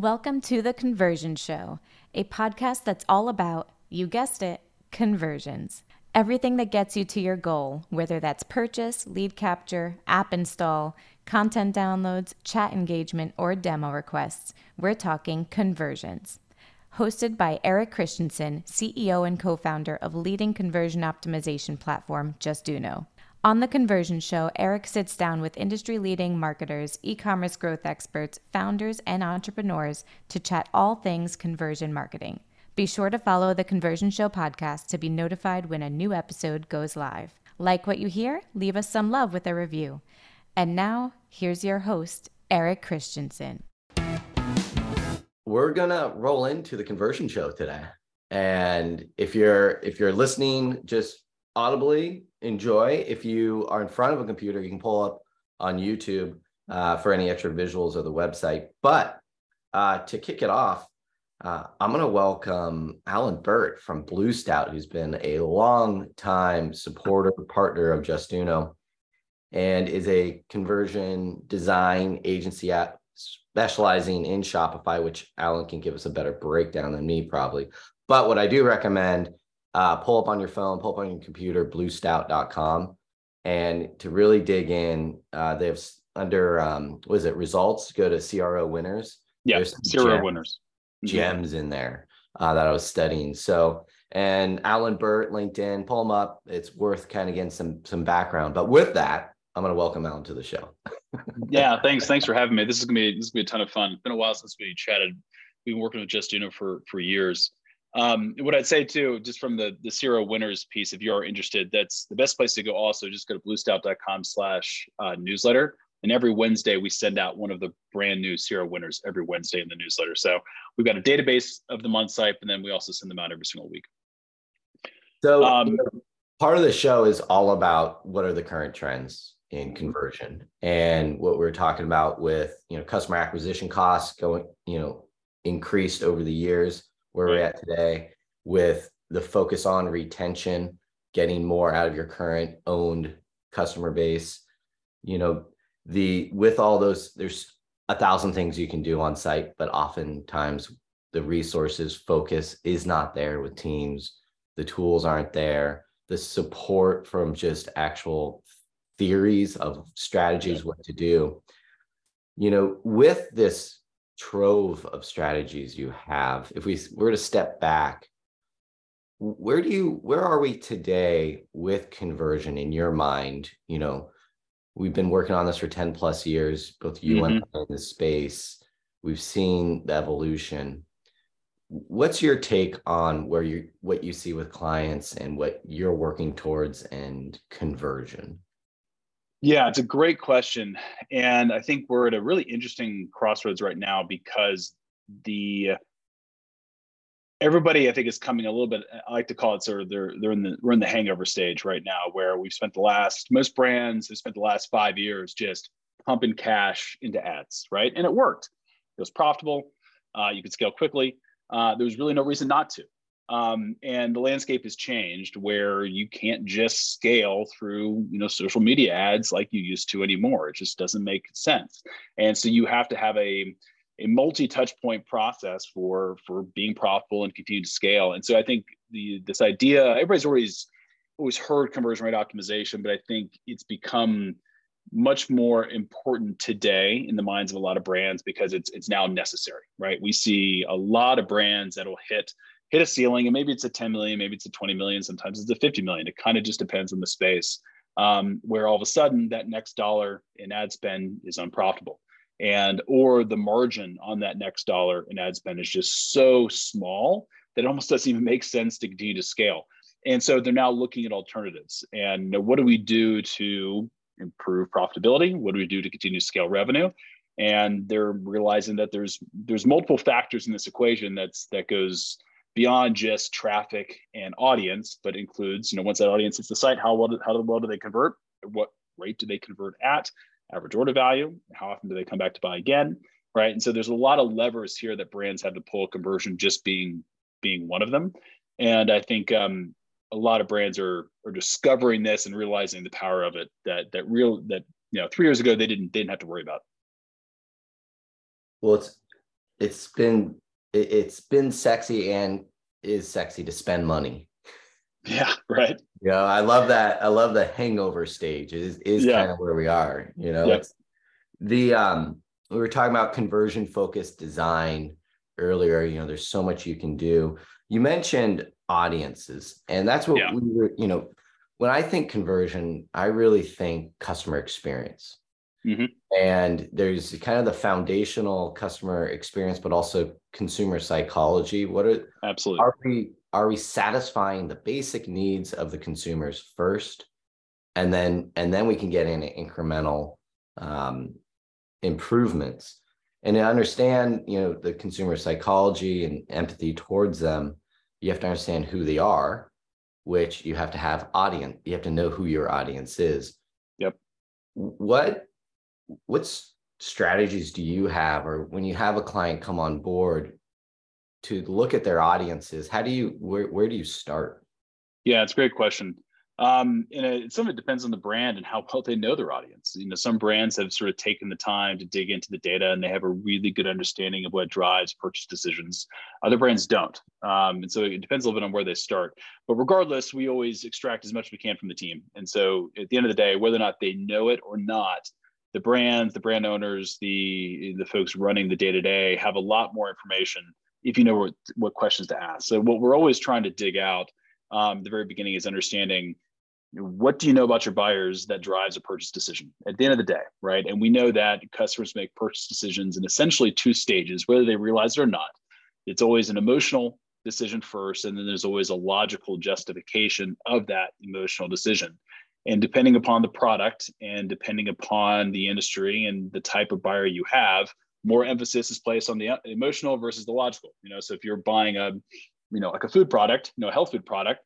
Welcome to The Conversion Show, a podcast that's all about, you guessed it, conversions. Everything that gets you to your goal, whether that's purchase, lead capture, app install, content downloads, chat engagement, or demo requests, we're talking conversions. Hosted by Erik Christiansen, CEO and co founder of leading conversion optimization platform Justuno. On The Conversion Show, Erik sits down with industry leading marketers, e commerce growth experts, founders, and entrepreneurs to chat all things conversion marketing. Be sure to follow The Conversion Show podcast to be notified when a new episode goes live. Like what you hear? Leave us some love with a review. And now, here's your host, Erik Christiansen. We're gonna roll into the conversion show today. And if you're if you're listening just audibly, enjoy. If you are in front of a computer, you can pull up on YouTube uh, for any extra visuals of the website. But uh, to kick it off, uh, I'm going to welcome Allen Burt from Blue Stout, who's been a long time supporter, partner of Justuno, and is a conversion design agency at specializing in Shopify, which Allen can give us a better breakdown than me probably. But what I do recommend uh, pull up on your phone, pull up on your computer, bluestout.com. And to really dig in, uh, they have under, um, what is it, results, go to CRO winners. Yeah, CRO winners. Mm-hmm. Gems in there uh, that I was studying. So, and Allen Burt, LinkedIn, pull them up. It's worth kind of getting some some background. But with that, I'm going to welcome Allen to the show. yeah, thanks. Thanks for having me. This is gonna be this is gonna be a ton of fun. It's been a while since we chatted. We've been working with Justuno for for years. Um, what I'd say too, just from the the CRO winners piece, if you are interested, that's the best place to go. Also, just go to bluestout.com slash uh, newsletter. And every Wednesday, we send out one of the brand new CRO winners every Wednesday in the newsletter. So we've got a database of them on site, and then we also send them out every single week. So um, part of the show is all about what are the current trends in conversion and what we're talking about with you know customer acquisition costs going you know increased over the years where we're at today with the focus on retention, getting more out of your current owned customer base. You know, the with all those, there's a thousand things you can do on site, but oftentimes the resources focus is not there with teams. The tools aren't there. The support from just actual theories of strategies, what to do. You know, with this trove of strategies you have. If we were to step back where do you where are we today with conversion in your mind? You know we've been working on this for 10 plus years both you mm-hmm. and I in the space. We've seen the evolution. What's your take on where you what you see with clients and what you're working towards and conversion yeah, it's a great question. And I think we're at a really interesting crossroads right now because the everybody I think is coming a little bit I like to call it sort of they're they're in the we're in the hangover stage right now where we've spent the last most brands have spent the last 5 years just pumping cash into ads, right? And it worked. It was profitable. Uh, you could scale quickly. Uh, there was really no reason not to. Um, and the landscape has changed where you can't just scale through you know social media ads like you used to anymore. It just doesn't make sense. And so you have to have a a multi-touch point process for for being profitable and continue to scale. And so i think the this idea everybody's always always heard conversion rate optimization but i think it's become much more important today in the minds of a lot of brands because it's it's now necessary right? We see a lot of brands that'll hit hit a ceiling and maybe it's a 10 million maybe it's a 20 million sometimes it's a 50 million. It kind of just depends on the space um, where all of a sudden that next dollar in ad spend is unprofitable. And or the margin on that next dollar in ad spend is just so small that it almost doesn't even make sense to continue to scale. And so they're now looking at alternatives. And what do we do to improve profitability? What do we do to continue to scale revenue? And they're realizing that there's there's multiple factors in this equation that's that goes beyond just traffic and audience, but includes, you know, once that audience hits the site, how well, how well do they convert? What rate do they convert at? Average order value? How often do they come back to buy again? Right. And so there's a lot of levers here that brands have to pull conversion just being being one of them. And I think um, a lot of brands are are discovering this and realizing the power of it that that real that you know three years ago they didn't they didn't have to worry about. Well, it's it's been it, it's been sexy and is sexy to spend money. Yeah, right. Yeah, I love that. I love the hangover stage. Is is yeah. kind of where we are. You know, the um we were talking about conversion focused design earlier. You know, there's so much you can do. You mentioned audiences, and that's what yeah. we were. You know, when I think conversion, I really think customer experience. Mm-hmm. And there's kind of the foundational customer experience, but also consumer psychology. What are absolutely are we are we satisfying the basic needs of the consumers first, and then and then we can get in incremental um, improvements. And to understand, you know, the consumer psychology and empathy towards them, you have to understand who they are, which you have to have audience. You have to know who your audience is. Yep. What what strategies do you have or when you have a client come on board to look at their audiences how do you where, where do you start yeah it's a great question um, and some of it depends on the brand and how well they know their audience. You know, some brands have sort of taken the time to dig into the data and they have a really good understanding of what drives purchase decisions. Other brands don't. Um, and so it depends a little bit on where they start. But regardless, we always extract as much as we can from the team. And so at the end of the day, whether or not they know it or not, the brands, the brand owners, the the folks running the day to day have a lot more information if you know what, what questions to ask. So what we're always trying to dig out um, the very beginning is understanding what do you know about your buyers that drives a purchase decision at the end of the day, right? And we know that customers make purchase decisions in essentially two stages, whether they realize it or not. It's always an emotional decision first, and then there's always a logical justification of that emotional decision. And depending upon the product and depending upon the industry and the type of buyer you have, more emphasis is placed on the emotional versus the logical. You know, so if you're buying a, you know, like a food product, you know, a health food product,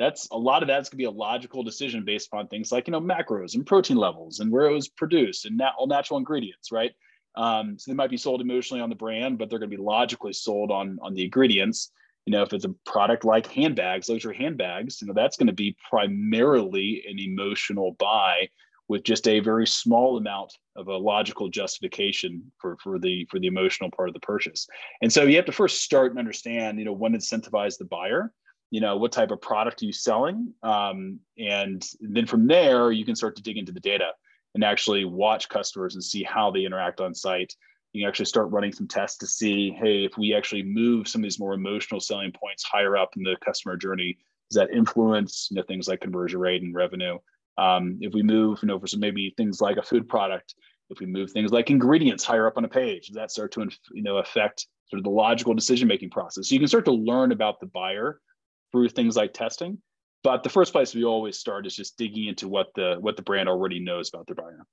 that's a lot of that's going to be a logical decision based upon things like you know macros and protein levels and where it was produced and nat- all natural ingredients, right? Um, so they might be sold emotionally on the brand, but they're going to be logically sold on on the ingredients you know if it's a product like handbags luxury handbags you know that's going to be primarily an emotional buy with just a very small amount of a logical justification for for the for the emotional part of the purchase. And so you have to first start and understand you know when incentivize the buyer you know what type of product are you selling um, and then from there you can start to dig into the data and actually watch customers and see how they interact on site you can actually start running some tests to see, hey, if we actually move some of these more emotional selling points higher up in the customer journey, does that influence you know, things like conversion rate and revenue? Um, if we move, you know, for some maybe things like a food product, if we move things like ingredients higher up on a page, does that start to you know affect sort of the logical decision making process? So you can start to learn about the buyer through things like testing. But the first place we always start is just digging into what the what the brand already knows about their buyer.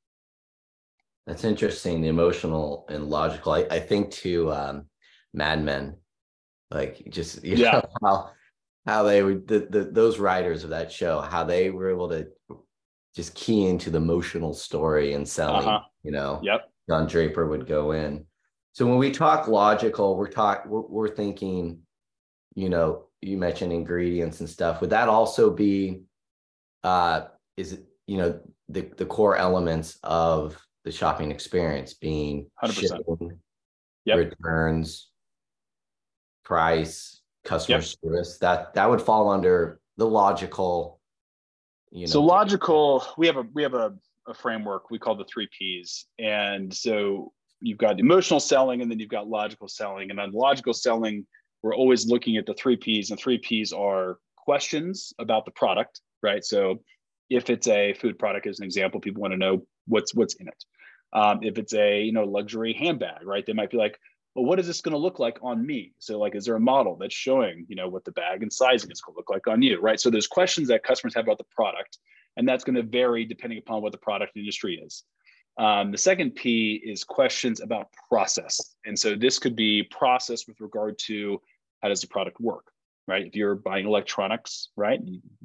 That's interesting. The emotional and logical. I, I think to um, Mad Men, like just you yeah. know how how they would the, the those writers of that show how they were able to just key into the emotional story and selling. Uh-huh. You know, yep. Don Draper would go in. So when we talk logical, we're talk we're, we're thinking, you know, you mentioned ingredients and stuff. Would that also be, uh, is it you know the the core elements of the shopping experience being 100%. Shipping, yep. returns, price, customer yep. service. That that would fall under the logical. You know. So logical, we have a we have a, a framework we call the three P's, and so you've got emotional selling, and then you've got logical selling, and on logical selling, we're always looking at the three P's, and three P's are questions about the product, right? So if it's a food product as an example people want to know what's what's in it. Um, if it's a you know luxury handbag right? They might be like well what is this going to look like on me? So like is there a model that's showing you know what the bag and sizing is going to look like on you right? So there's questions that customers have about the product and that's going to vary depending upon what the product industry is. Um, the second p is questions about process. And so this could be process with regard to how does the product work right? If you're buying electronics, right,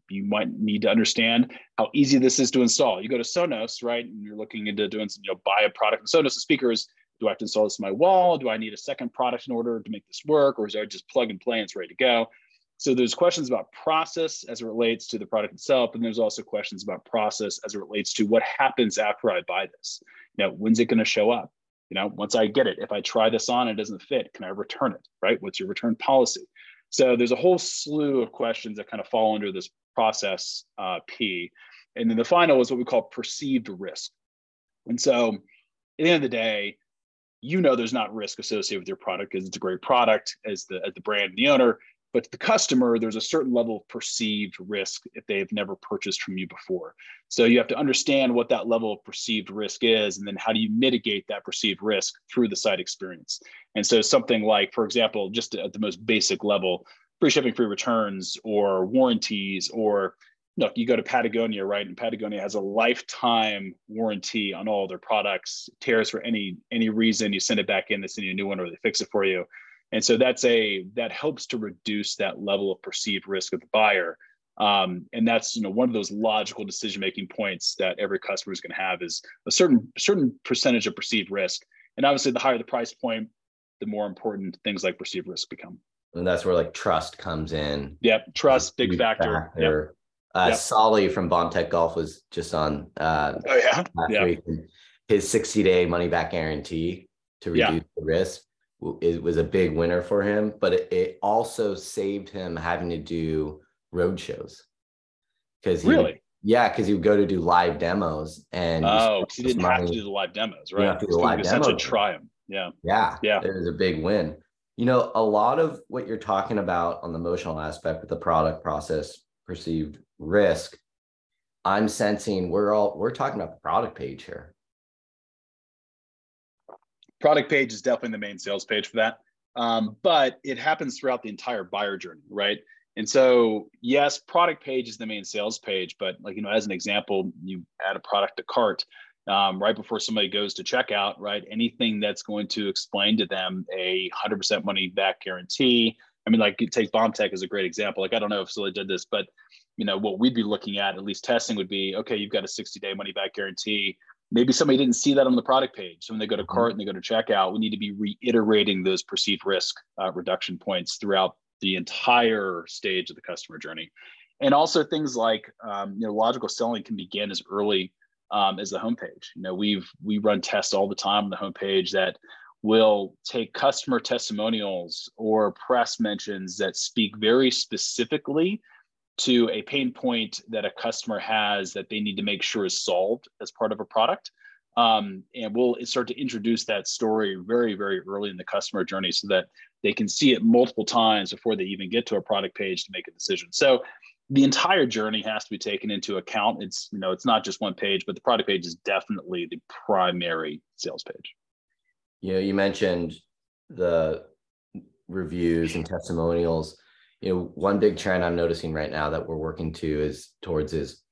you, might need to understand how easy this is to install. You go to Sonos, right, and you're looking into doing, some, you know, buy a product. Sonos the speakers. Do I have to install this on my wall? Do I need a second product in order to make this work, or is I just plug and play and it's ready to go? So there's questions about process as it relates to the product itself, and there's also questions about process as it relates to what happens after I buy this. You know, when's it going to show up? You know, once I get it, if I try this on, and it doesn't fit, can I return it? Right? What's your return policy? So there's a whole slew of questions that kind of fall under this process uh, P. And then the final is what we call perceived risk. And so at the end of the day, you know there's not risk associated with your product because it's a great product as the as the brand and the owner. But to the customer, there's a certain level of perceived risk if they've never purchased from you before. So you have to understand what that level of perceived risk is, and then how do you mitigate that perceived risk through the site experience. And so something like, for example, just at the most basic level, free shipping, free returns, or warranties, or look, you go to Patagonia, right? And Patagonia has a lifetime warranty on all their products. Tears for any any reason, you send it back in, they send you a new one, or they fix it for you and so that's a that helps to reduce that level of perceived risk of the buyer um, and that's you know one of those logical decision making points that every customer is going to have is a certain certain percentage of perceived risk and obviously the higher the price point the more important things like perceived risk become and that's where like trust comes in yep trust big factor, factor. Yep. Uh, yep. Solly from Bombtech Golf was just on uh, oh, yeah? last yeah. week. His 60 day money back guarantee to reduce yeah. the risk it was a big winner for him, but it, it also saved him having to do road shows. Because really, yeah, because he would go to do live demos, and oh, he didn't money. have to do the live demos, right? You live demos. try them. Yeah, yeah, yeah. It was a big win. You know, a lot of what you're talking about on the emotional aspect with the product process, perceived risk. I'm sensing we're all we're talking about the product page here product page is definitely the main sales page for that. Um, but it happens throughout the entire buyer journey, right? And so, yes, product page is the main sales page, but like you know, as an example, you add a product to cart um, right before somebody goes to checkout, right? Anything that's going to explain to them a hundred percent money back guarantee. I mean, like take Bombtech as a great example. Like I don't know if Sully did this, but you know what we'd be looking at, at least testing, would be okay. You've got a 60 day money back guarantee maybe somebody didn't see that on the product page. So when they go to mm-hmm. cart and they go to checkout, we need to be reiterating those perceived risk uh, reduction points throughout the entire stage of the customer journey. And also things like um, you know logical selling can begin as early um, as the homepage. You know we've we run tests all the time on the homepage that will take customer testimonials or press mentions that speak very specifically to a pain point that a customer has that they need to make sure is solved as part of a product. Um, and we'll start to introduce that story very, very early in the customer journey so that they can see it multiple times before they even get to a product page to make a decision. So the entire journey has to be taken into account. It's, you know, it's not just one page, but the product page is definitely the primary sales page. You know, you mentioned the reviews and testimonials you know, one big trend I'm noticing right now that we're working to is towards is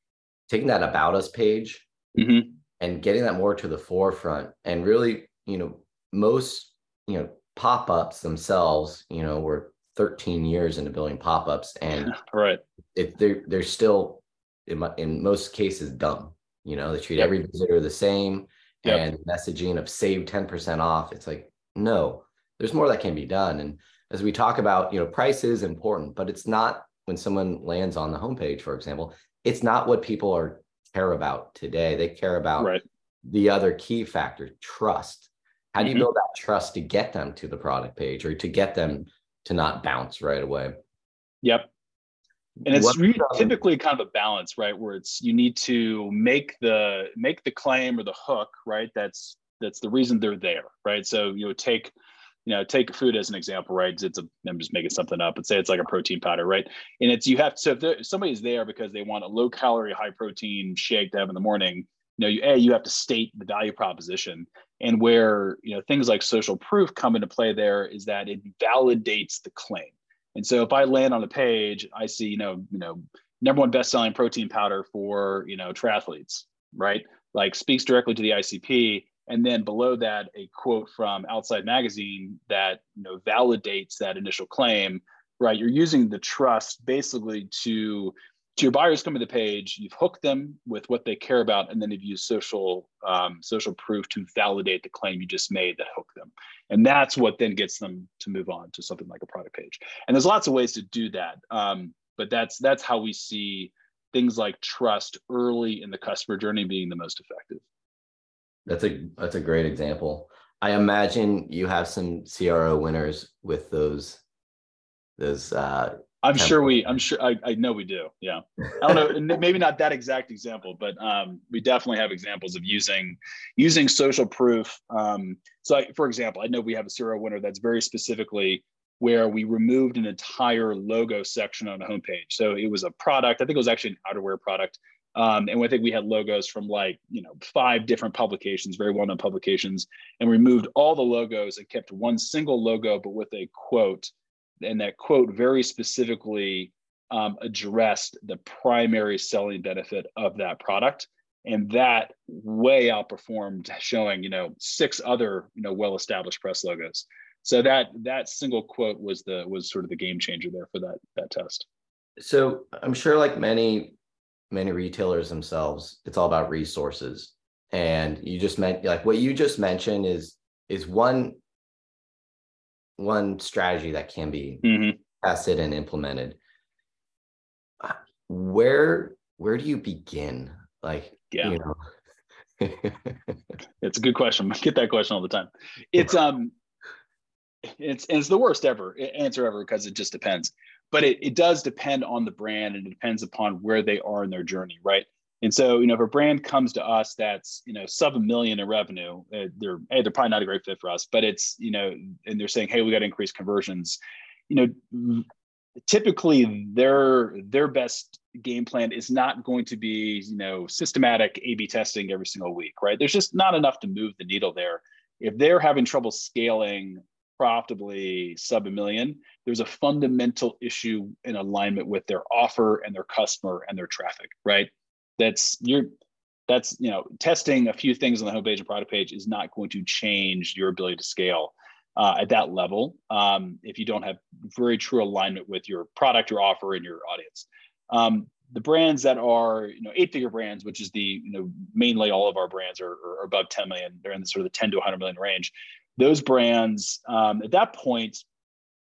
taking that about us page mm-hmm. and getting that more to the forefront. And really, you know, most, you know, pop-ups themselves, you know, we're 13 years into building pop-ups and right. If they're they're still in, my, in most cases dumb. You know, they treat yep. every visitor the same yep. and messaging of save 10% off. It's like, no, there's more that can be done. And as we talk about, you know, price is important, but it's not when someone lands on the homepage, for example, it's not what people are care about today. They care about right. the other key factor, trust. How do you mm-hmm. build that trust to get them to the product page or to get them to not bounce right away? Yep. And it's really typically kind of a balance, right? Where it's you need to make the make the claim or the hook, right? That's that's the reason they're there, right? So you know, take you know, take food as an example, right? It's a, I'm just making something up, but say it's like a protein powder, right? And it's, you have to, so if, there, if somebody's there because they want a low calorie, high protein shake to have in the morning, you know, you, A, you have to state the value proposition. And where, you know, things like social proof come into play there is that it validates the claim. And so if I land on a page, I see, you know, you know, number one best-selling protein powder for, you know, triathletes, right? Like speaks directly to the ICP and then below that a quote from outside magazine that you know validates that initial claim right? You're using the trust basically to to your buyers come to the page you've hooked them with what they care about and then you've used social um, social proof to validate the claim you just made that hook them. And that's what then gets them to move on to something like a product page. And there's lots of ways to do that um, but that's that's how we see things like trust early in the customer journey being the most effective that's a that's a great example. I imagine you have some CRO winners with those those uh I'm sure we, I'm sure, I, I know we do. Yeah. I don't know, maybe not that exact example, but um, we definitely have examples of using, using social proof. Um, so I, for example, I know we have a CRO winner that's very specifically where we removed an entire logo section on a homepage. So it was a product, I think it was actually an outerwear product. Um, and I think we had logos from like, you know, five different publications, very well-known publications, and we removed all the logos and kept one single logo, but with a quote and that quote very specifically um, addressed the primary selling benefit of that product. And that way outperformed showing you know six other you know well established press logos. So that that single quote was the was sort of the game changer there for that that test. So i'm sure like many many retailers themselves it's all about resources. And you just meant like what you just mentioned is is one one strategy that can be mm-hmm. tested and implemented. Where where do you begin? Like yeah. you know? It's a good question. I get that question all the time. It's um it's it's the worst ever answer ever because it just depends but it, it does depend on the brand and it depends upon where they are in their journey right and so, you know, if a brand comes to us that's, you know, sub a million in revenue, uh, they're, hey, they're probably not a great fit for us, but it's, you know, and they're saying, hey, we got to increase conversions. You know, typically their their best game plan is not going to be, you know, systematic A/B testing every single week, right? There's just not enough to move the needle there. If they're having trouble scaling profitably sub a million, there's a fundamental issue in alignment with their offer and their customer and their traffic, right? that's you're that's you know testing a few things on the homepage and product page is not going to change your ability to scale uh, at that level um, if you don't have very true alignment with your product your offer and your audience um, the brands that are you know eight figure brands which is the you know mainly all of our brands are, are above 10 million they're in the sort of the 10 to 100 million range those brands um, at that point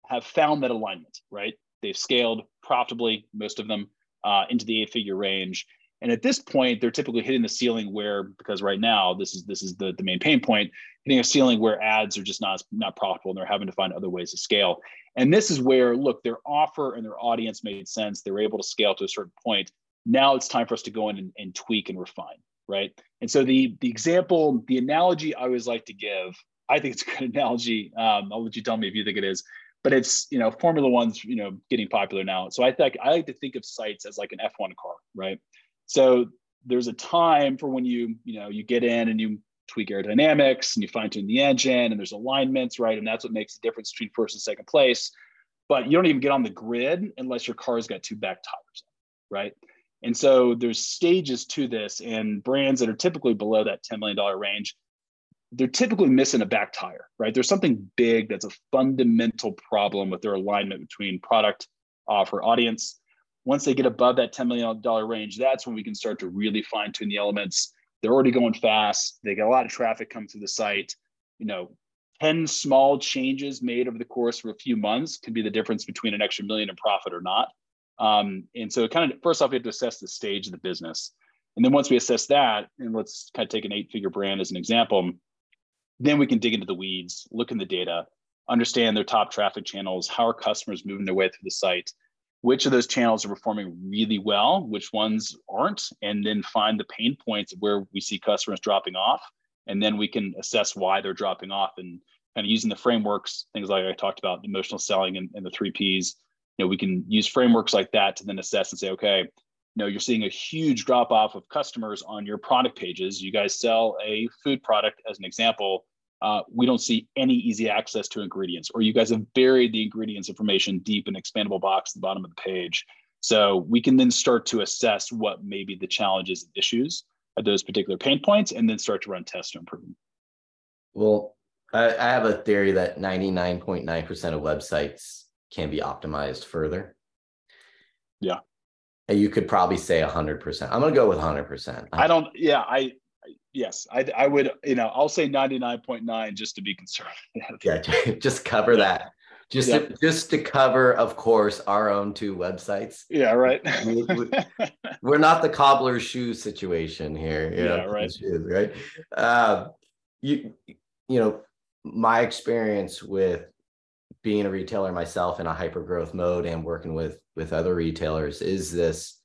have found that alignment right they've scaled profitably most of them uh, into the eight figure range and at this point, they're typically hitting the ceiling where, because right now this is this is the, the main pain point, hitting a ceiling where ads are just not not profitable and they're having to find other ways to scale. And this is where, look, their offer and their audience made sense. They were able to scale to a certain point. Now it's time for us to go in and, and tweak and refine, right? And so the the example, the analogy I always like to give, I think it's a good analogy. Um, I'll let you tell me if you think it is but it's you know formula one's you know getting popular now so i think i like to think of sites as like an f1 car right so there's a time for when you, you know, you get in and you tweak aerodynamics and you fine tune the engine and there's alignments, right? And that's what makes the difference between first and second place. But you don't even get on the grid unless your car's got two back tires, right? And so there's stages to this, and brands that are typically below that $10 million range, they're typically missing a back tire, right? There's something big that's a fundamental problem with their alignment between product, offer, audience, once they get above that $10 million range, that's when we can start to really fine tune the elements. They're already going fast. They get a lot of traffic come to the site. You know, 10 small changes made over the course of a few months can be the difference between an extra million in profit or not. Um, and so kind of first off, we have to assess the stage of the business. And then once we assess that, and let's kind of take an eight figure brand as an example, then we can dig into the weeds, look in the data, understand their top traffic channels, how are customers moving their way through the site, which of those channels are performing really well, which ones aren't, and then find the pain points where we see customers dropping off. And then we can assess why they're dropping off and kind of using the frameworks, things like I talked about, emotional selling and, and the three Ps. You know, we can use frameworks like that to then assess and say, okay, know, you're seeing a huge drop off of customers on your product pages. You guys sell a food product as an example uh, we don't see any easy access to ingredients, or you guys have buried the ingredients information deep in expandable box at the bottom of the page. So we can then start to assess what may be the challenges and issues at those particular pain points, and then start to run tests to improve them. Well, I, I have a theory that 99.9% of websites can be optimized further. Yeah. You could probably say 100%. I'm going to go with 100%. I don't, yeah, I, yes, I, I would, you know, I'll say 99.9 just to be conservative. yeah, just cover yeah. that. Just yeah. to, just to cover, of course, our own two websites. Yeah, right. we, are not the cobbler's shoe situation here. yeah, know, right. Shoes, right. Uh, you you know, my experience with being a retailer myself in a hyper growth mode and working with with other retailers is this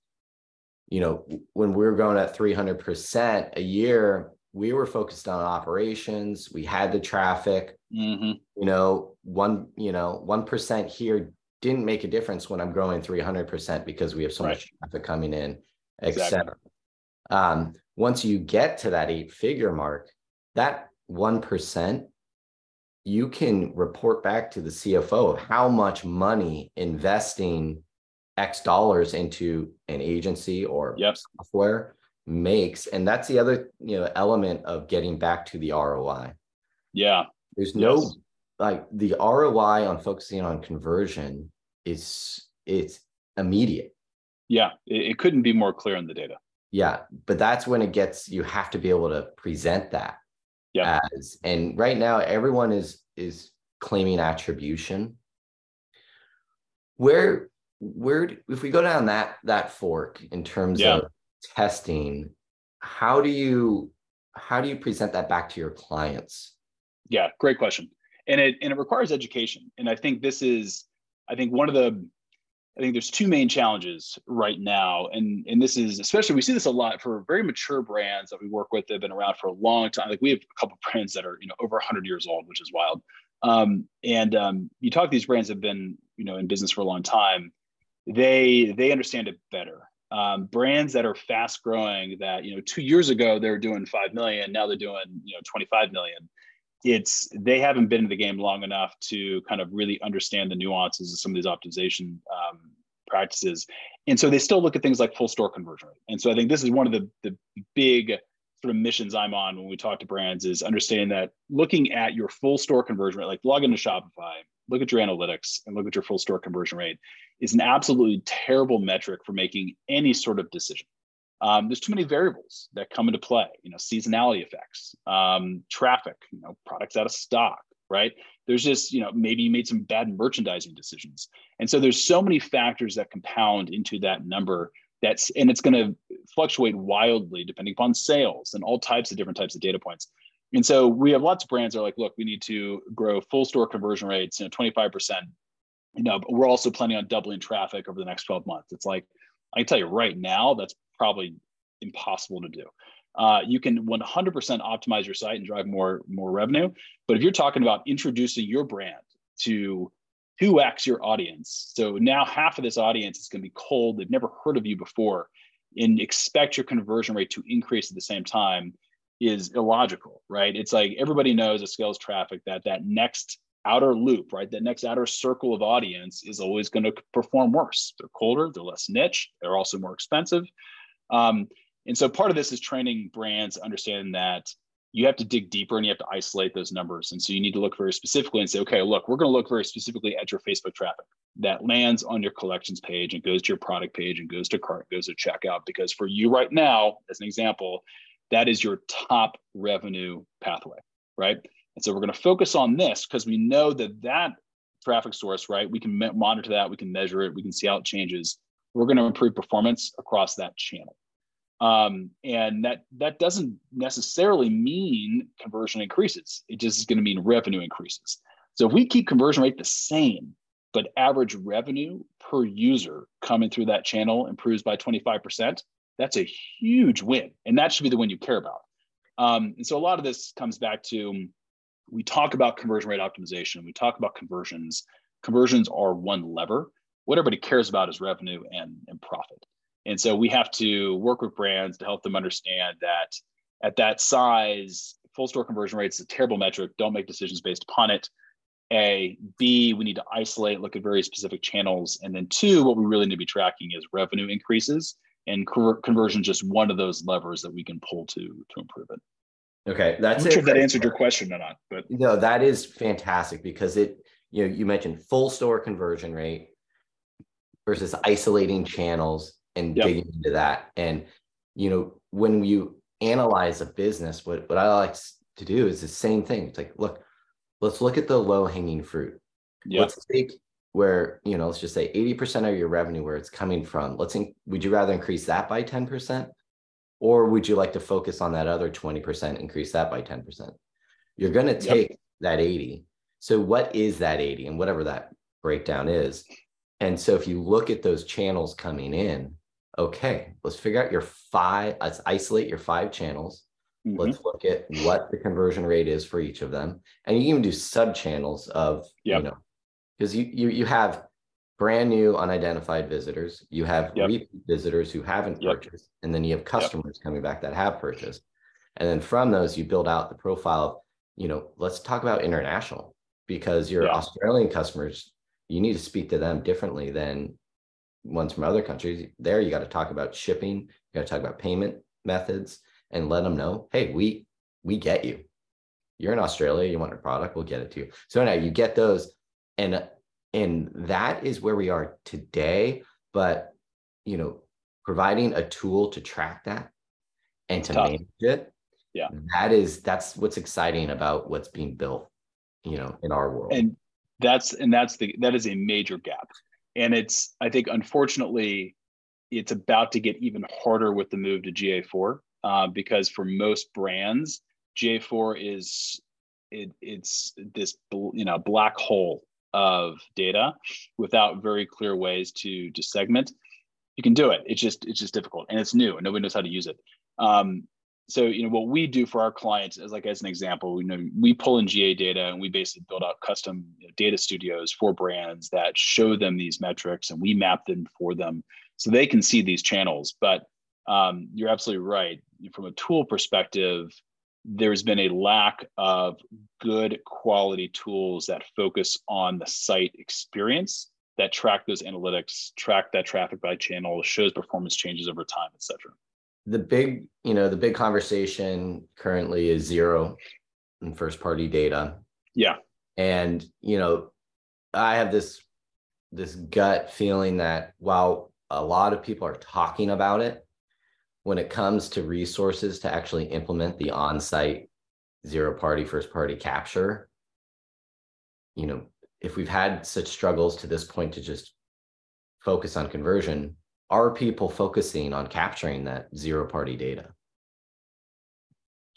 you know when we were going at 300% a year we were focused on operations we had the traffic mm-hmm. you know one you know 1% here didn't make a difference when i'm growing 300% because we have so right. much traffic coming in etc um, once you get to that eight figure mark that 1% you can report back to the CFO of how much money investing X dollars into an agency or yep. software makes. And that's the other, you know, element of getting back to the ROI. Yeah. There's no yes. like the ROI on focusing on conversion is it's immediate. Yeah. It, it couldn't be more clear in the data. Yeah. But that's when it gets you have to be able to present that yeah. as and right now everyone is is claiming attribution where where if we go down that that fork in terms yeah. of testing how do you how do you present that back to your clients yeah great question and it and it requires education and i think this is i think one of the I think there's two main challenges right now, and and this is especially we see this a lot for very mature brands that we work with. They've been around for a long time. Like we have a couple brands that are you know over 100 years old, which is wild. Um, and um, you talk these brands have been you know in business for a long time. They they understand it better. Um, brands that are fast growing that you know two years ago they were doing five million, now they're doing you know 25 million it's they haven't been in the game long enough to kind of really understand the nuances of some of these optimization um, practices. And so they still look at things like full store conversion rate. And so i think this is one of the, the big sort of missions i'm on when we talk to brands is understanding that looking at your full store conversion rate like log into shopify look at your analytics and look at your full store conversion rate is an absolutely terrible metric for making any sort of decision um, there's too many variables that come into play you know seasonality effects um, traffic you know products out of stock right? There's just you know maybe you made some bad merchandising decisions. And so there's so many factors that compound into that number that's and it's going to fluctuate wildly depending upon sales and all types of different types of data points. And so we have lots of brands that are like look we need to grow full store conversion rates you know 25% you know but we're also planning on doubling traffic over the next 12 months. It's like i can tell you right now that's probably impossible to do. Uh, you can 100% optimize your site and drive more more revenue. But if you're talking about introducing your brand to 2x your audience, so now half of this audience is going to be cold. They've never heard of you before, and expect your conversion rate to increase at the same time is illogical, right? It's like everybody knows it scales traffic that that next outer loop, right? That next outer circle of audience is always going to perform worse. They're colder, they're less niche, they're also more expensive. Um, and so part of this is training brands understanding that you have to dig deeper and you have to isolate those numbers. And so you need to look very specifically and say, okay, look, we're going to look very specifically at your Facebook traffic that lands on your collections page and goes to your product page and goes to cart, goes to checkout. Because for you right now, as an example, that is your top revenue pathway, right? And so we're going to focus on this because we know that that traffic source, right? We can monitor that, we can measure it, we can see how it changes. We're going to improve performance across that channel. Um, and that that doesn't necessarily mean conversion increases. It just is going to mean revenue increases. So if we keep conversion rate the same, but average revenue per user coming through that channel improves by 25%, that's a huge win. And that should be the one you care about. Um, and so a lot of this comes back to we talk about conversion rate optimization, we talk about conversions. Conversions are one lever. What everybody cares about is revenue and, and profit. And so we have to work with brands to help them understand that at that size, full store conversion rate is a terrible metric. Don't make decisions based upon it. A, B, we need to isolate, look at very specific channels. And then two, what we really need to be tracking is revenue increases and conversion is just one of those levers that we can pull to to improve it. Okay, that's I'm not sure if that answered your question or not, but no, that is fantastic because it you know you mentioned full store conversion rate versus isolating channels and yep. digging into that. And you know, when you analyze a business, what what I like to do is the same thing. It's like, look, let's look at the low hanging fruit. Yep. Let's take where you know, let's just say 80% of your revenue where it's coming from. Let's think, would you rather increase that by 10%? Or would you like to focus on that other 20%, increase that by 10%? You're going to take yep. that 80 so what is that 80 and whatever that breakdown is and so if you look at those channels coming in okay let's figure out your five let's isolate your five channels mm-hmm. let's look at what the conversion rate is for each of them and you can even do sub channels of yep. you know because you, you you have brand new unidentified visitors you have yep. repeat visitors who haven't yep. purchased and then you have customers coming back that have purchased and then from those you build out the profile of you know let's talk about international because your australian customers you need to speak to them differently than ones from other countries. There, you got to talk about shipping, you got to talk about payment methods, and let them know, hey, we we get you. You're in Australia, you want a product, we'll get it to you. So now you get those, and and that is where we are today. But you know, providing a tool to track that and to Tough. manage it, yeah, that is that's what's exciting about what's being built, you know, in our world. And that's and that's the that is a major gap. And it's i think unfortunately it's about to get even harder with the move to ga4 uh, because for most brands ga4 is it, it's this you know black hole of data without very clear ways to to segment you can do it. It's just it's just difficult and it's new and nobody knows how to use it. Um, so you know what we do for our clients as like as an example we know we pull in ga data and we basically build out custom you know, data studios for brands that show them these metrics and we map them for them so they can see these channels. But um, you're absolutely right. From a tool perspective there's been a lack of good quality tools that focus on the site experience that track those analytics track that traffic by channel shows performance changes over time et cetera the big, you know, the big conversation currently is zero and first party data. Yeah. And, you know, I have this this gut feeling that while a lot of people are talking about it, when it comes to resources to actually implement the on-site zero party first party capture, you know, if we've had such struggles to this point to just focus on conversion, are people focusing on capturing that zero party data?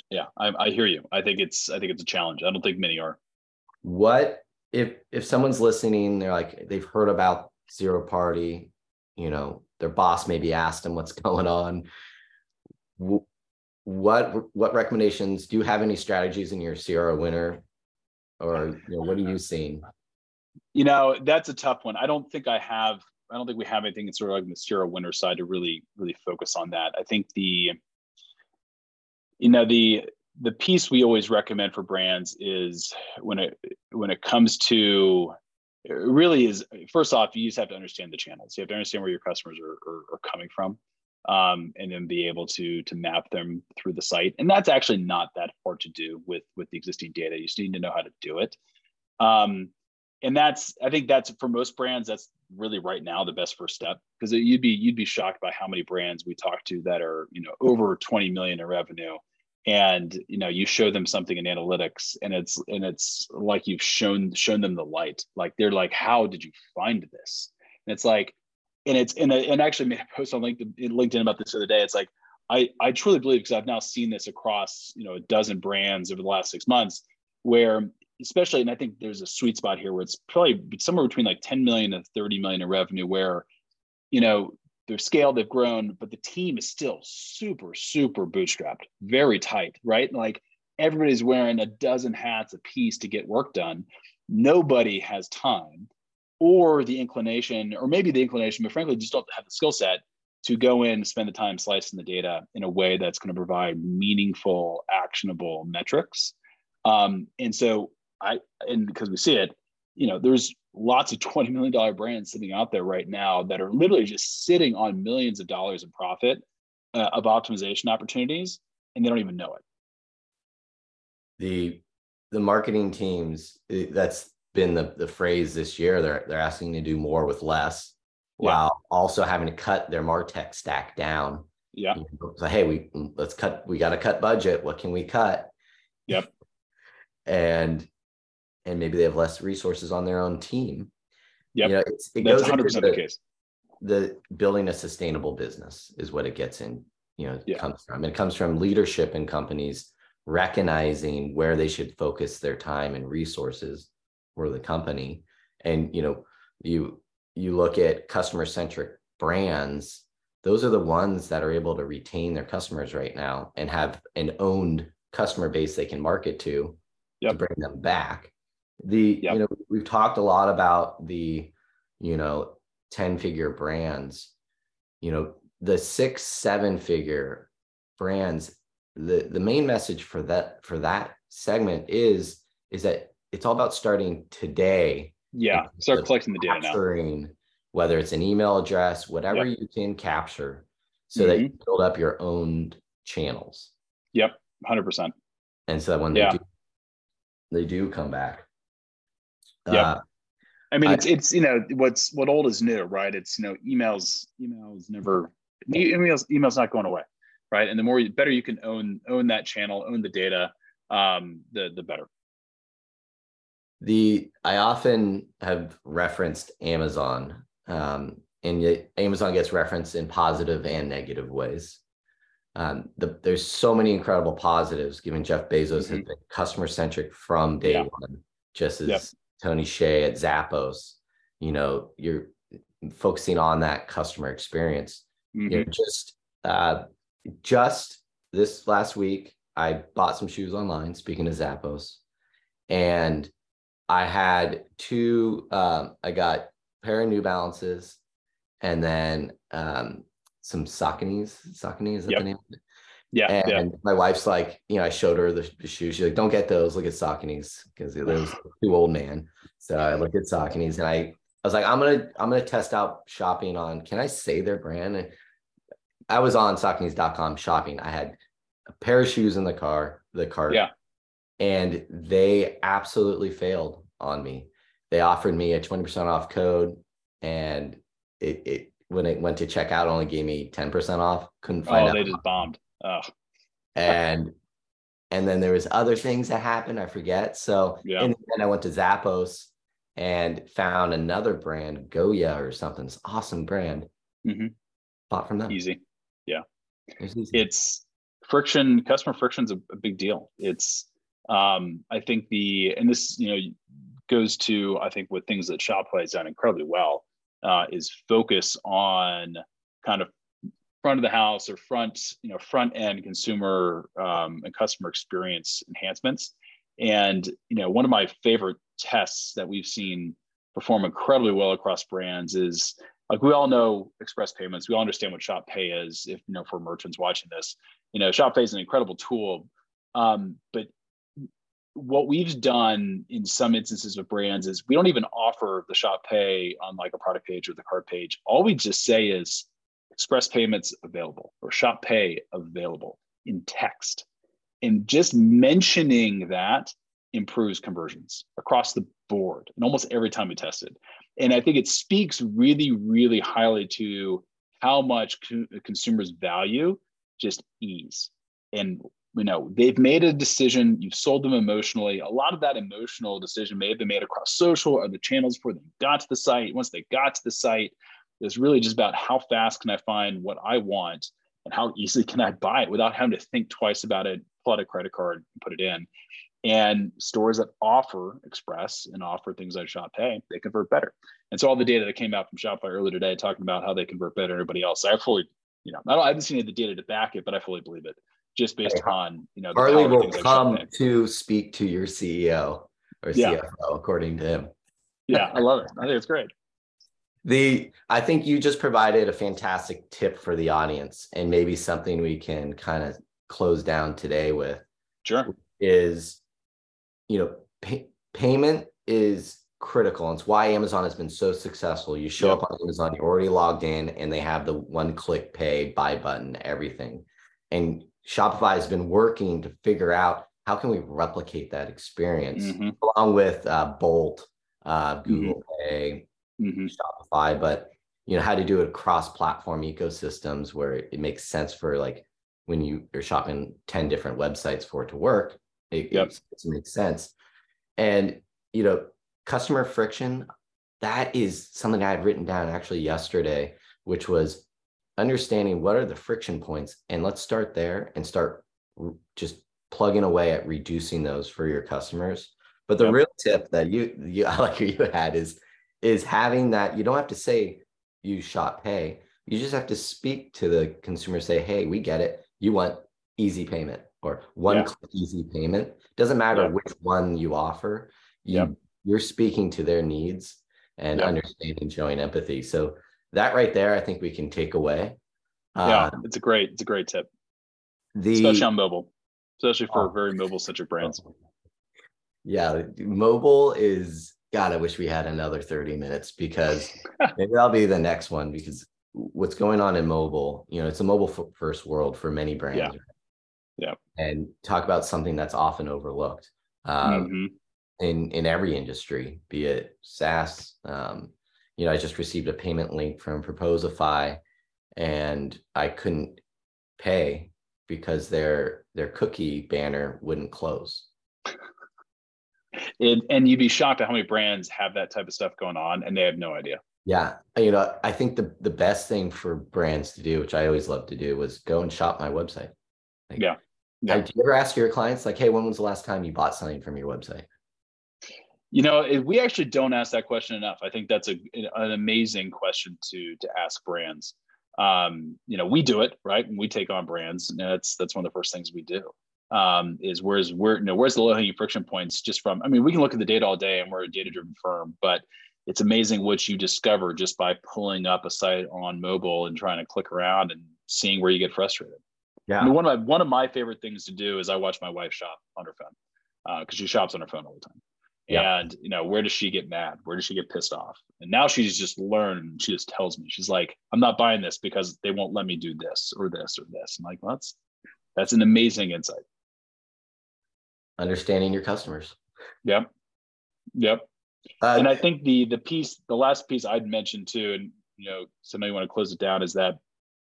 Yeah, I, I hear you. I think it's I think it's a challenge. I don't think many are. What if if someone's listening, they're like they've heard about zero party, you know, their boss maybe asked them what's going on. What what recommendations do you have any strategies in your CRO winner, or you know, what are you seeing? You know, that's a tough one. I don't think I have I don't think we have anything sort of like the CRO winner side to really really focus on that. I think the you know the the piece we always recommend for brands is when it when it comes to it really is first off you just have to understand the channels. You have to understand where your customers are, are, are coming from um, and then be able to to map them through the site. And that's actually not that hard to do with with the existing data. You just need to know how to do it. Um, and that's i think that's for most brands that's really right now the best first step because you'd be you'd be shocked by how many brands we talk to that are you know over 20 million in revenue. And you know you show them something in analytics and it's and it's like you've shown shown them the light. Like they're like how did you find this? And it's like and it's and, and actually made a post on linkedin, LinkedIn about this the other day. It's like i i truly believe because i've now seen this across you know a dozen brands over the last six months where especially, and I think there's a sweet spot here where it's probably somewhere between like 10 million and 30 million in revenue, where, you know, they're scaled, they've grown, but the team is still super, super bootstrapped, very tight, right? Like everybody's wearing a dozen hats a piece to get work done. Nobody has time or the inclination, or maybe the inclination, but frankly, just don't have the skill set to go in, spend the time slicing the data in a way that's going to provide meaningful, actionable metrics. Um, and so I and because we see it, you know, there's lots of $20 million brands sitting out there right now that are literally just sitting on millions of dollars in profit uh, of optimization opportunities and they don't even know it. The the marketing teams that's been the, the phrase this year. They're they're asking to do more with less yeah. while also having to cut their martech stack down. Yeah. So hey we let's cut we got to cut budget. What can we cut? Yep. And and maybe they have less resources on their own team. Yeah, you know, it That's goes 100% the, the case. The building a sustainable business is what it gets in. You know, yeah. comes from. It comes from leadership in companies recognizing where they should focus their time and resources for the company and you know you you look at customer centric brands those are the ones that are able to retain their customers right now and have an owned customer base they can market to yep. to bring them back the yep. you know we've talked a lot about the you know 10 figure brands you know the six seven figure brands the the main message for that for that segment is is that it's all about starting today yeah start collecting the data now whether it's an email address whatever yep. you can capture so mm-hmm. that you build up your own channels yep 100% and so that when they yeah. do they do come back yeah uh, i mean it's it's you know what's what old is new right it's you know emails emails never emails emails not going away right? And the more better you can own own that channel, own the data, um, the the better. The I often have referenced Amazon, um, and Amazon gets referenced in positive and negative ways. Um, the, there's so many incredible positives given Jeff Bezos mm-hmm. has been customer centric from day yeah. one, just as yep. Tony Hsieh at Zappos. You know, you're focusing on that customer experience. Mm-hmm. You're just uh, just this last week, I bought some shoes online, speaking of Zappos, and I had two, um, I got a pair of New Balances and then um, some Sauconys. Saucony is that yep. the name? Yeah. And yeah. my wife's like, you know, I showed her the, the shoes. She's like, don't get those. Look at Sauconys because it was too old man. So I looked at Sauconys and I, I was like, I'm gonna, I'm gonna test out shopping on. Can I say their brand? I was on Sauconys.com shopping. I had a pair of shoes in the car, the cart. Yeah. And they absolutely failed on me. They offered me a 20% off code and it, it when it went to check out only gave me 10% off. Couldn't oh, find oh, out. they just bombed. Oh. And and then there was other things that happened. I forget. So yeah. and then I went to Zappos and found another brand, Goya or something. It's awesome brand. Mm-hmm. Bought from them. Easy yeah it's friction customer friction is a, a, big deal it's um i think the and this you know goes to i think with things that shopify has done incredibly well uh, is focus on kind of front of the house or front you know front end consumer um, and customer experience enhancements. And you know one of my favorite tests that we've seen perform incredibly well across brands is like we all know express payments. We all understand what shop pay is if you know for merchants watching this. You know shop pay is an incredible tool. Um, but what we've done in some instances with brands is we don't even offer the shop pay on like a product page or the cart page. All we just say is express payments available or shop pay available in text and just mentioning that improves conversions across the board and almost every time we tested and I think it speaks really, really highly to how much co- consumers value just ease. And you know they've made a decision. You've sold them emotionally. A lot of that emotional decision may have been made across social or the channels before they got to the site. Once they got to the site, it's really just about how fast can I find what I want and how easily can I buy it without having to think twice about it, pull out a credit card and put it in. And stores that offer Express and offer things like Shop Pay, they convert better. And so all the data that came out from Shopify earlier today talking about how they convert better than everybody else, I fully, you know, I, don't, I haven't seen any of the data to back it, but I fully believe it just based on, you know, Harley will come to speak to your CEO or CFO, yeah. according to him. Yeah, I love it. I think it's great. The I think you just provided a fantastic tip for the audience and maybe something we can kind of close down today with. Sure. Is you know, pay, payment is critical. And it's why Amazon has been so successful. You show yep. up on Amazon, you're already logged in, and they have the one click pay, buy button, everything. And Shopify has been working to figure out how can we replicate that experience mm-hmm. along with uh, Bolt, uh, Google mm-hmm. Pay, mm-hmm. Shopify, but you know how to do it across platform ecosystems where it makes sense for like when you, you're shopping 10 different websites for it to work it, yep. it, it makes sense. And, you know, customer friction, that is something I had written down actually yesterday, which was understanding what are the friction points. And let's start there and start just plugging away at reducing those for your customers. But the yep. real tip that you, you I like you had is is having that you don't have to say you shop pay. You just have to speak to the consumer, say, hey, we get it. You want easy payment or one yeah. click easy payment. Doesn't matter yeah. which one you offer. You, yeah. You're speaking to their needs and understanding, showing empathy. So that right there, I think we can take away. Yeah, um, it's a great, it's a great tip. The, especially on mobile, especially for oh, very mobile centric brands. Yeah, mobile is God, I wish we had another 30 minutes because maybe that'll be the next one because what's going on in mobile, you know, it's a mobile first world for many brands. Yeah. yeah. And talk about something that's often overlooked um, mm-hmm. in, in every industry, be it SaaS. Um, you know, I just received a payment link from Proposify and I couldn't pay because their their cookie banner wouldn't close. It, and you'd be shocked at how many brands have that type of stuff going on and they have no idea. Yeah. You know, I think the, the best thing for brands to do, which I always love to do, was go and shop my website. Like, yeah. yeah. Do you ever ask your clients, like, hey, when was the last time you bought something from your website? You know, we actually don't ask that question enough. I think that's a, an amazing question to to ask brands. Um, you know, we do it right, and we take on brands. And that's that's one of the first things we do um, is where's where you know where's the low hanging friction points just from I mean we can look at the data all day and we're a data driven firm but it's amazing what you discover just by pulling up a site on mobile and trying to click around and seeing where you get frustrated. Yeah. I mean, one of my one of my favorite things to do is I watch my wife shop on her phone because uh, she shops on her phone all the time. Yeah. And you know, where does she get mad? Where does she get pissed off? And now she's just learned. She just tells me, she's like, "I'm not buying this because they won't let me do this or this or this." I'm like, well, "That's that's an amazing insight." Understanding your customers. Yep. Yep. Uh, and I think the the piece, the last piece I'd mentioned too, and you know, somebody want to close it down, is that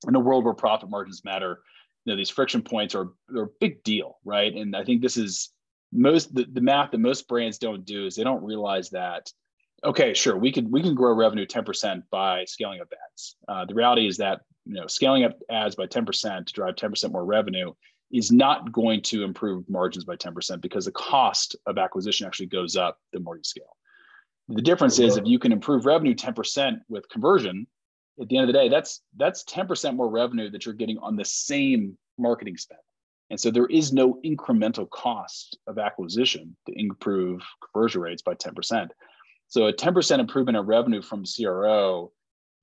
in a world where profit margins matter, you know, these friction points are are a big deal, right? And I think this is most the, the math that most brands don't do is they don't realize that okay sure we can we can grow revenue 10% by scaling up ads uh, the reality is that you know scaling up ads by 10% to drive 10% more revenue is not going to improve margins by 10% because the cost of acquisition actually goes up the more you scale. The difference is if you can improve revenue 10% with conversion, at the end of the day, that's that's 10% more revenue that you're getting on the same marketing spend. And so there is no incremental cost of acquisition to improve conversion rates by 10%. So a 10% improvement in revenue from CRO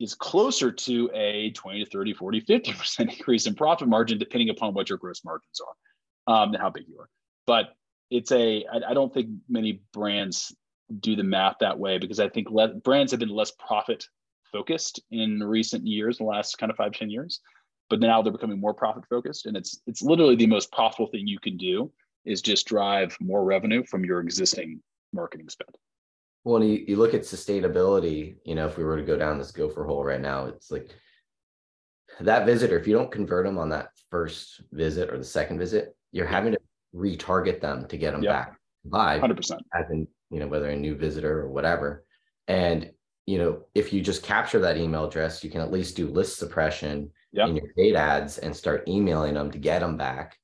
is closer to a 20 to 30, 40, 50% increase in profit margin, depending upon what your gross margins are um, and how big you are. But it's a, I, I don't think many brands do the math that way because I think le- brands have been less profit focused in recent years, the last kind of five ten years. But now they're becoming more profit focused. And it's it's literally the most profitable thing you can do is just drive more revenue from your existing marketing spend. Well, you, you look at sustainability, you know, if we were to go down this gopher hole right now, it's like that visitor, if you don't convert them on that first visit or the second visit, you're having to retarget them to get them yep. back by 100%. As in, you know, whether a new visitor or whatever. And, you know, if you just capture that email address, you can at least do list suppression yep. in your paid ads and start emailing them to get them back.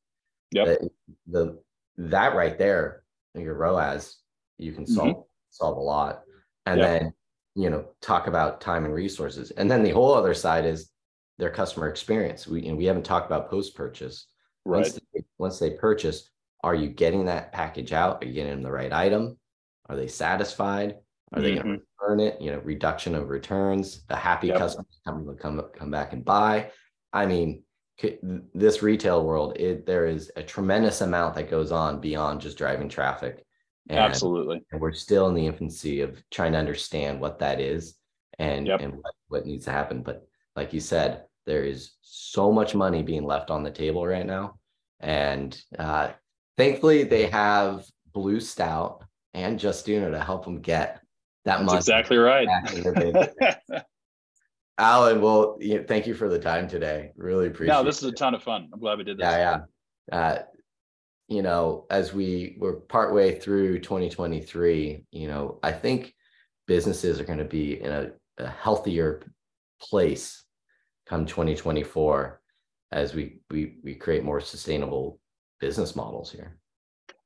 Yeah. The, the, that right there, your ROAS, you can solve. Mm-hmm solve a lot. And yeah. then you know talk about time and resources. And then the whole other side is their customer experience. We and we haven't talked about post purchase right. once they, once they purchase are you getting that package out? Are you getting them the right item? Are they satisfied? Are they mm-hmm. going to return it? You know reduction of returns a happy yep. customer coming to come come back and buy. I mean this retail world it, there is a tremendous amount that goes on beyond just driving traffic and, Absolutely. And we're still in the infancy of trying to understand what that is and, yep. and what, what needs to happen. But like you said, there is so much money being left on the table right now. And uh, thankfully, they have Blue Stout and Justuno to help them get that That's money. Exactly right. Allen, well, thank you for the time today. Really appreciate. it. No, this is a ton of fun. I'm glad we did this. Yeah, yeah. Uh, you know, as we were partway through 2023, you know, I think businesses are going to be in a, a healthier place come 2024 as we we we create more sustainable business models here.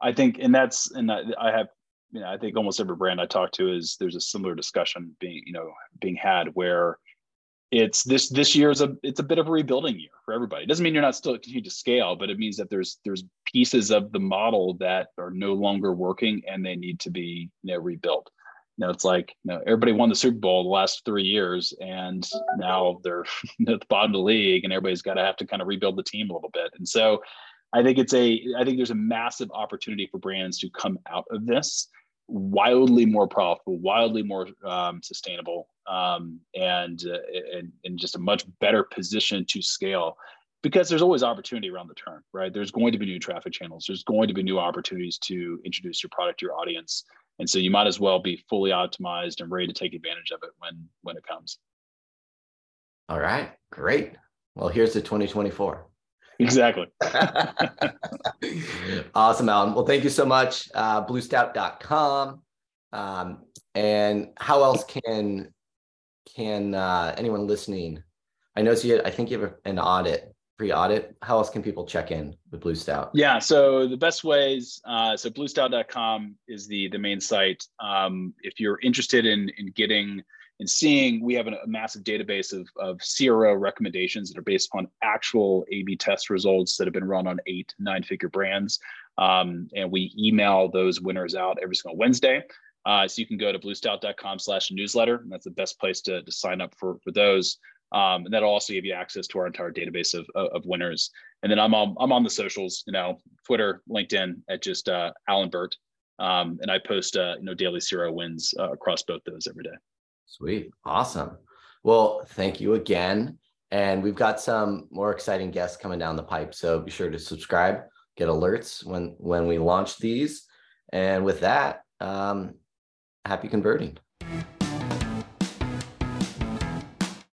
I think, and that's, and I, I have, you know, I think almost every brand I talk to is there's a similar discussion being, you know, being had where it's this this year is a it's a bit of a rebuilding year for everybody. It doesn't mean you're not still continue to scale, but it means that there's there's pieces of the model that are no longer working and they need to be you know rebuilt. You know, it's like you know everybody won the Super Bowl the last three years, and now they're at the bottom of the league, and everybody's got to have to kind of rebuild the team a little bit. And so, I think it's a I think there's a massive opportunity for brands to come out of this wildly more profitable, wildly more um, sustainable, um, and, uh, and and just a much better position to scale. Because there's always opportunity around the turn, right? There's going to be new traffic channels. There's going to be new opportunities to introduce your product to your audience, and so you might as well be fully optimized and ready to take advantage of it when when it comes. All right, great. Well, here's the 2024. Exactly. awesome, Allen. Well, thank you so much. Uh, bluestout.com. Um, and how else can can uh, anyone listening? I know you. I think you have an audit, pre-audit. How else can people check in with Blue Stout? Yeah. So the best ways. Uh, so bluestout.com is the the main site. Um, if you're interested in in getting and seeing we have a, massive database of, of CRO recommendations that are based upon actual A/B test results that have been run on eight nine figure brands, um, and we email those winners out every single Wednesday. Uh, so you can go to bluestout.com slash newsletter. And that's the best place to, to sign up for, for those. Um, and that'll also give you access to our entire database of, of, winners. And then I'm on, I'm on the socials, you know, Twitter, LinkedIn at just uh, Allen Burt. Um, and I post, uh, you know, daily CRO wins uh, across both those every day. Sweet. Awesome. Well, thank you again. And we've got some more exciting guests coming down the pipe. So be sure to subscribe, get alerts when when we launch these. And with that, um, happy converting.